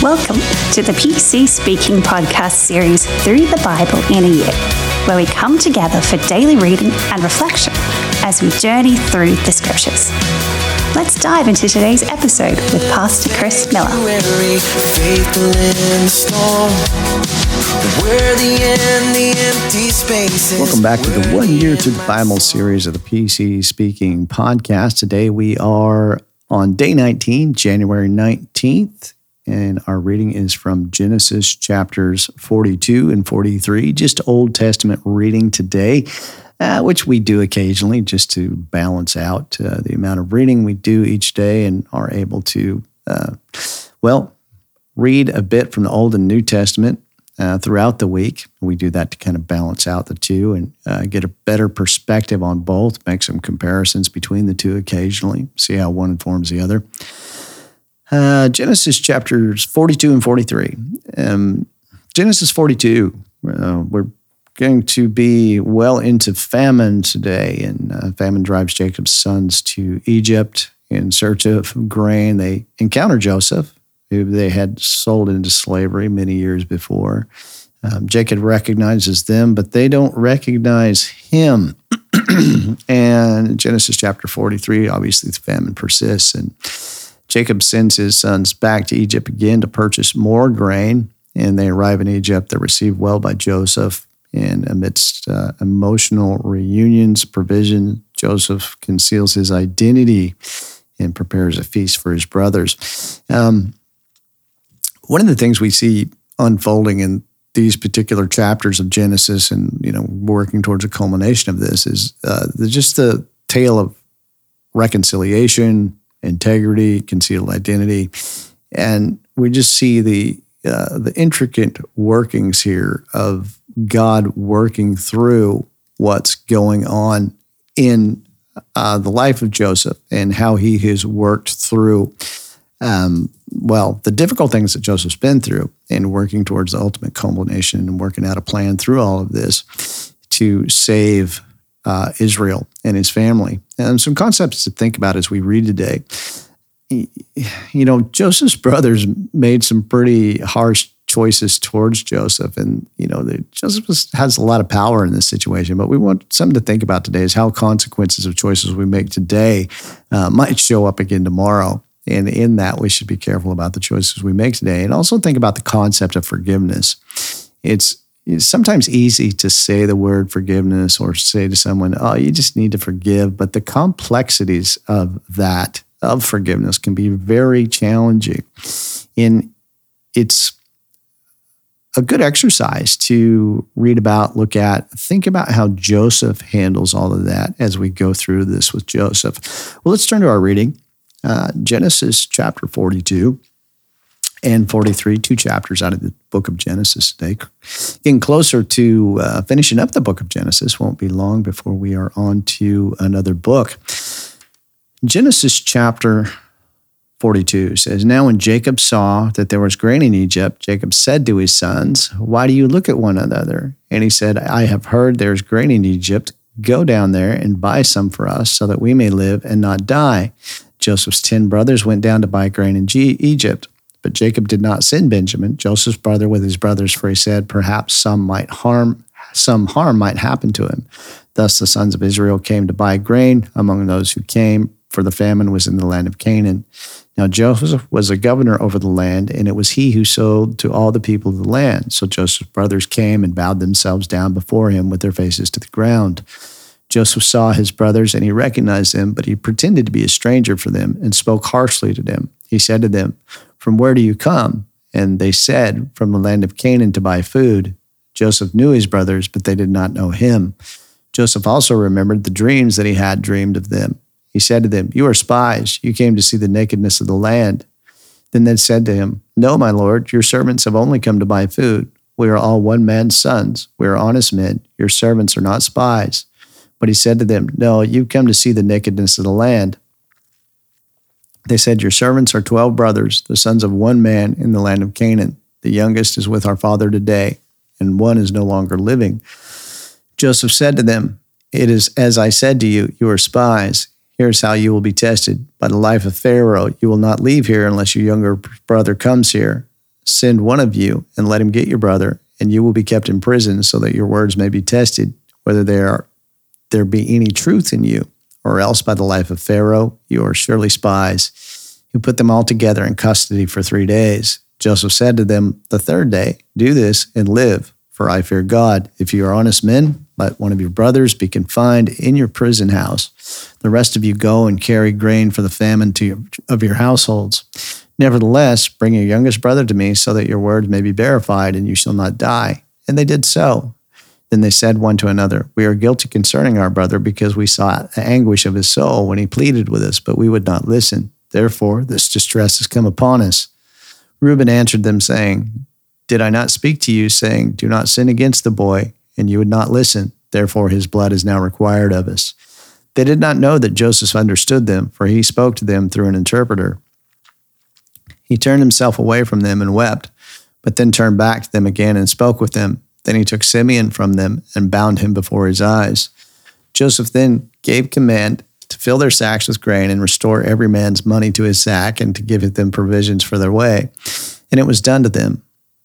Welcome to the PC Speaking podcast series Through the Bible in a Year, where we come together for daily reading and reflection as we journey through the scriptures. Let's dive into today's episode with Pastor Chris Miller. Welcome back to the One Year Through the Bible series of the PC Speaking podcast. Today we are on day 19, January 19th, and our reading is from Genesis chapters 42 and 43, just Old Testament reading today. Uh, which we do occasionally just to balance out uh, the amount of reading we do each day and are able to, uh, well, read a bit from the Old and New Testament uh, throughout the week. We do that to kind of balance out the two and uh, get a better perspective on both, make some comparisons between the two occasionally, see how one informs the other. Uh, Genesis chapters 42 and 43. Um, Genesis 42, uh, we're going to be well into famine today, and uh, famine drives Jacob's sons to Egypt in search of grain. They encounter Joseph, who they had sold into slavery many years before. Um, Jacob recognizes them, but they don't recognize him. and Genesis chapter 43, obviously, the famine persists, and Jacob sends his sons back to Egypt again to purchase more grain, and they arrive in Egypt. They're received well by Joseph. And amidst uh, emotional reunions, provision, Joseph conceals his identity and prepares a feast for his brothers. Um, one of the things we see unfolding in these particular chapters of Genesis, and you know, working towards a culmination of this, is uh, just the tale of reconciliation, integrity, concealed identity, and we just see the uh, the intricate workings here of God working through what's going on in uh, the life of Joseph and how he has worked through, um, well, the difficult things that Joseph's been through and working towards the ultimate culmination and working out a plan through all of this to save uh, Israel and his family. And some concepts to think about as we read today. You know, Joseph's brothers made some pretty harsh choices towards Joseph. And, you know, Joseph was, has a lot of power in this situation. But we want something to think about today is how consequences of choices we make today uh, might show up again tomorrow. And in that, we should be careful about the choices we make today. And also think about the concept of forgiveness. It's, it's sometimes easy to say the word forgiveness or say to someone, oh, you just need to forgive. But the complexities of that, of forgiveness, can be very challenging. And it's a good exercise to read about, look at, think about how Joseph handles all of that as we go through this with Joseph. Well, let's turn to our reading uh, Genesis chapter 42 and 43, two chapters out of the book of Genesis today. Getting closer to uh, finishing up the book of Genesis won't be long before we are on to another book. Genesis chapter 42 says, Now when Jacob saw that there was grain in Egypt, Jacob said to his sons, Why do you look at one another? And he said, I have heard there is grain in Egypt. Go down there and buy some for us so that we may live and not die. Joseph's ten brothers went down to buy grain in G- Egypt. But Jacob did not send Benjamin, Joseph's brother, with his brothers, for he said, Perhaps some might harm some harm might happen to him. Thus the sons of Israel came to buy grain among those who came, for the famine was in the land of Canaan. Now Joseph was a governor over the land, and it was he who sold to all the people of the land. So Joseph's brothers came and bowed themselves down before him with their faces to the ground. Joseph saw his brothers, and he recognized them, but he pretended to be a stranger for them and spoke harshly to them. He said to them, From where do you come? And they said, From the land of Canaan to buy food. Joseph knew his brothers, but they did not know him. Joseph also remembered the dreams that he had dreamed of them. He said to them, You are spies. You came to see the nakedness of the land. Then they said to him, No, my lord, your servants have only come to buy food. We are all one man's sons. We are honest men. Your servants are not spies. But he said to them, No, you've come to see the nakedness of the land. They said, Your servants are twelve brothers, the sons of one man in the land of Canaan. The youngest is with our father today, and one is no longer living. Joseph said to them, It is as I said to you, you are spies. Here's how you will be tested. By the life of Pharaoh, you will not leave here unless your younger brother comes here. Send one of you and let him get your brother, and you will be kept in prison so that your words may be tested, whether there, are, there be any truth in you, or else by the life of Pharaoh, you are surely spies. He put them all together in custody for three days. Joseph said to them the third day, Do this and live, for I fear God. If you are honest men, let one of your brothers be confined in your prison house. The rest of you go and carry grain for the famine your, of your households. Nevertheless, bring your youngest brother to me, so that your words may be verified, and you shall not die. And they did so. Then they said one to another, We are guilty concerning our brother, because we saw the anguish of his soul when he pleaded with us, but we would not listen. Therefore, this distress has come upon us. Reuben answered them, saying, Did I not speak to you, saying, Do not sin against the boy? And you would not listen. Therefore, his blood is now required of us. They did not know that Joseph understood them, for he spoke to them through an interpreter. He turned himself away from them and wept, but then turned back to them again and spoke with them. Then he took Simeon from them and bound him before his eyes. Joseph then gave command to fill their sacks with grain and restore every man's money to his sack and to give them provisions for their way. And it was done to them.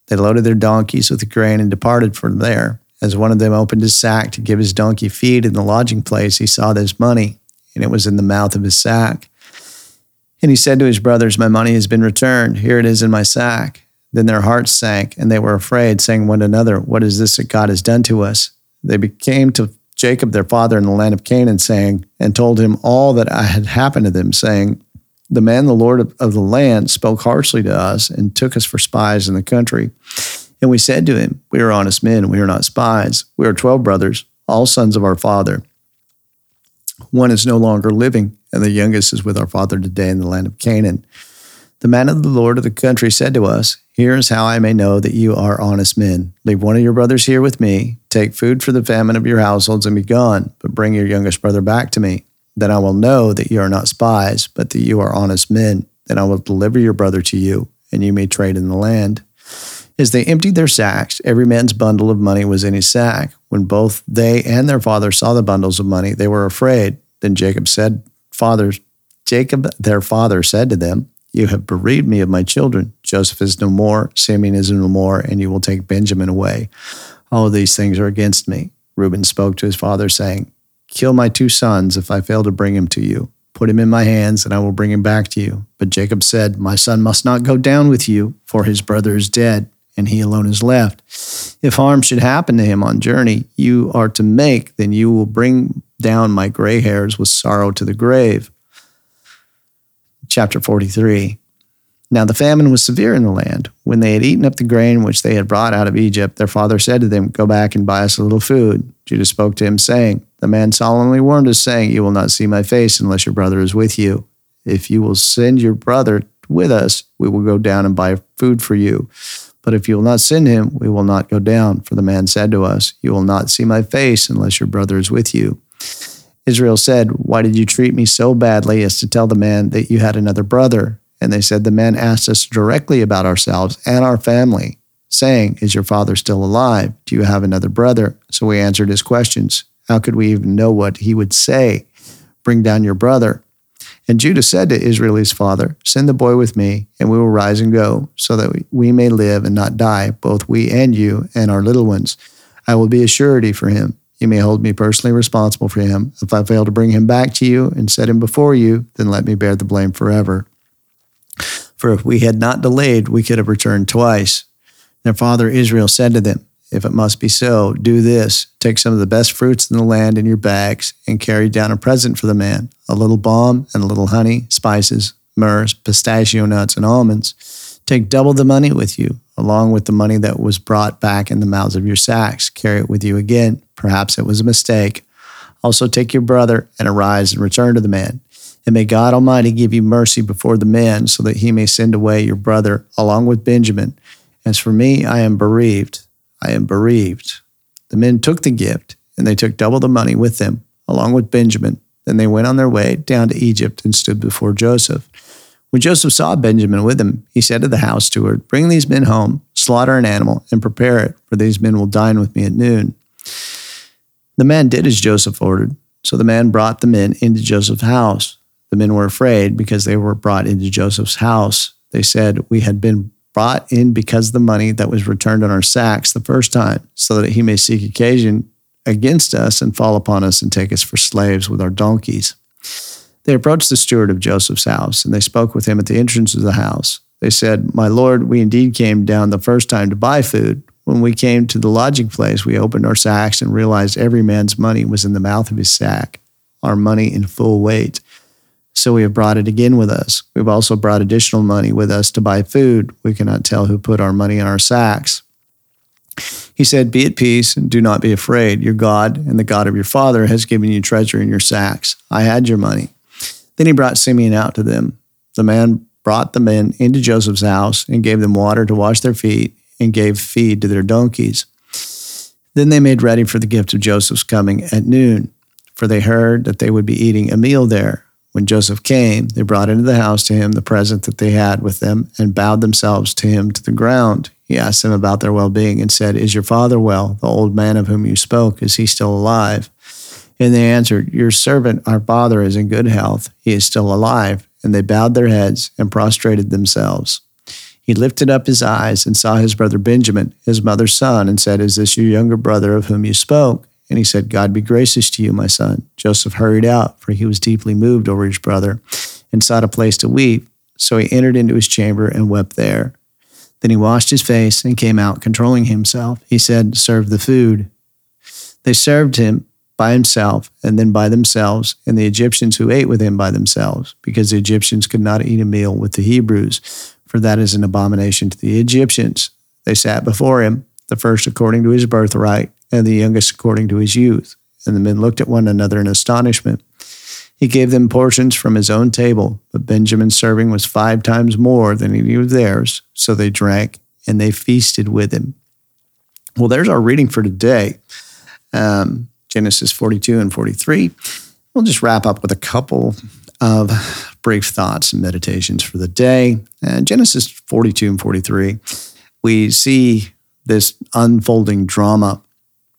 They loaded their donkeys with the grain and departed from there. As one of them opened his sack to give his donkey feed in the lodging place, he saw this money, and it was in the mouth of his sack. And he said to his brothers, My money has been returned. Here it is in my sack. Then their hearts sank, and they were afraid, saying one to another, What is this that God has done to us? They became to Jacob their father in the land of Canaan, saying, and told him all that had happened to them, saying, The man, the Lord of, the land, spoke harshly to us and took us for spies in the country. And we said to him, We are honest men, we are not spies. We are twelve brothers, all sons of our father. One is no longer living, and the youngest is with our father today in the land of Canaan. The man of the Lord of the country said to us, Here is how I may know that you are honest men. Leave one of your brothers here with me, take food for the famine of your households, and be gone, but bring your youngest brother back to me. Then I will know that you are not spies, but that you are honest men. Then I will deliver your brother to you, and you may trade in the land. As they emptied their sacks, every man's bundle of money was in his sack. When both they and their father saw the bundles of money, they were afraid. Then Jacob said, Fathers, Jacob, their father, said to them, You have bereaved me of my children. Joseph is no more, Simeon is no more, and you will take Benjamin away. All these things are against me. Reuben spoke to his father, saying, Kill my two sons if I fail to bring him to you. Put him in my hands, and I will bring him back to you. But Jacob said, My son must not go down with you, for his brother is dead, and he alone is left. If harm should happen to him on journey you are to make, then you will bring down my gray hairs with sorrow to the grave. Chapter 43. Now the famine was severe in the land. When they had eaten up the grain which they had brought out of Egypt, their father said to them, Go back and buy us a little food. Judah spoke to him, saying, The man solemnly warned us, saying, You will not see my face unless your brother is with you. If you will send your brother with us, we will go down and buy food for you. But if you will not send him, we will not go down. For the man said to us, You will not see my face unless your brother is with you. Israel said, Why did you treat me so badly as to tell the man that you had another brother? And they said, The man asked us directly about ourselves and our family, saying, Is your father still alive? Do you have another brother? So we answered his questions. How could we even know what he would say? Bring down your brother. And Judah said to Israel his father, Send the boy with me, and we will rise and go, so that we may live and not die, both we and you and our little ones. I will be a surety for him. You may hold me personally responsible for him. If I fail to bring him back to you and set him before you, then let me bear the blame forever. For if we had not delayed, we could have returned twice. Their father Israel said to them, if it must be so, do this take some of the best fruits in the land in your bags and carry down a present for the man a little balm and a little honey, spices, myrrh, pistachio nuts, and almonds. Take double the money with you, along with the money that was brought back in the mouths of your sacks. Carry it with you again. Perhaps it was a mistake. Also, take your brother and arise and return to the man. And may God Almighty give you mercy before the man, so that he may send away your brother along with Benjamin. As for me, I am bereaved. I am bereaved. The men took the gift, and they took double the money with them, along with Benjamin. Then they went on their way down to Egypt and stood before Joseph. When Joseph saw Benjamin with him, he said to the house steward, Bring these men home, slaughter an animal, and prepare it, for these men will dine with me at noon. The man did as Joseph ordered. So the man brought the men into Joseph's house. The men were afraid because they were brought into Joseph's house. They said, We had been brought in because of the money that was returned on our sacks the first time, so that he may seek occasion against us and fall upon us and take us for slaves with our donkeys. They approached the steward of Joseph's house, and they spoke with him at the entrance of the house. They said, My lord, we indeed came down the first time to buy food. When we came to the lodging place, we opened our sacks and realized every man's money was in the mouth of his sack, our money in full weight. So we have brought it again with us. We've also brought additional money with us to buy food. We cannot tell who put our money in our sacks. He said, Be at peace and do not be afraid. Your God and the God of your father has given you treasure in your sacks. I had your money. Then he brought Simeon out to them. The man brought the men into Joseph's house and gave them water to wash their feet and gave feed to their donkeys. Then they made ready for the gift of Joseph's coming at noon, for they heard that they would be eating a meal there. When Joseph came, they brought into the house to him the present that they had with them and bowed themselves to him to the ground. He asked them about their well being and said, Is your father well? The old man of whom you spoke, is he still alive? And they answered, Your servant, our father, is in good health. He is still alive. And they bowed their heads and prostrated themselves. He lifted up his eyes and saw his brother Benjamin, his mother's son, and said, Is this your younger brother of whom you spoke? And he said, God be gracious to you, my son. Joseph hurried out, for he was deeply moved over his brother, and sought a place to weep. So he entered into his chamber and wept there. Then he washed his face and came out, controlling himself. He said, Serve the food. They served him by himself and then by themselves, and the Egyptians who ate with him by themselves, because the Egyptians could not eat a meal with the Hebrews, for that is an abomination to the Egyptians. They sat before him, the first according to his birthright, and the youngest according to his youth. And the men looked at one another in astonishment. He gave them portions from his own table, but Benjamin's serving was five times more than any of theirs. So they drank and they feasted with him. Well, there's our reading for today um, Genesis 42 and 43. We'll just wrap up with a couple of brief thoughts and meditations for the day. Uh, Genesis 42 and 43, we see this unfolding drama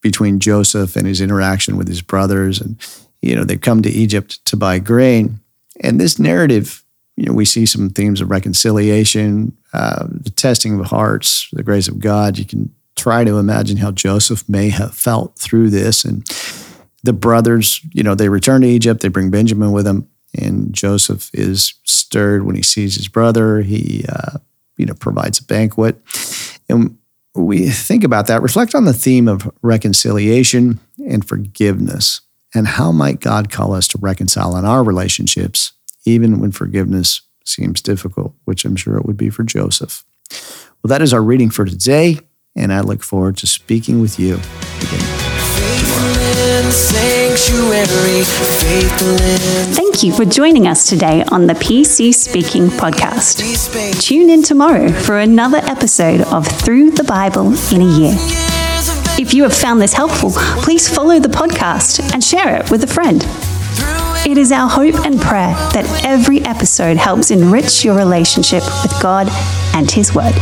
between Joseph and his interaction with his brothers. And, you know, they come to Egypt to buy grain. And this narrative, you know, we see some themes of reconciliation, uh, the testing of hearts, the grace of God. You can try to imagine how Joseph may have felt through this. And the brothers, you know, they return to Egypt, they bring Benjamin with them. And Joseph is stirred when he sees his brother. He, uh, you know, provides a banquet. And we think about that, reflect on the theme of reconciliation and forgiveness. And how might God call us to reconcile in our relationships, even when forgiveness seems difficult, which I'm sure it would be for Joseph? Well, that is our reading for today, and I look forward to speaking with you again. Thank you for joining us today on the PC Speaking podcast. Tune in tomorrow for another episode of Through the Bible in a Year. If you have found this helpful, please follow the podcast and share it with a friend. It is our hope and prayer that every episode helps enrich your relationship with God and His Word.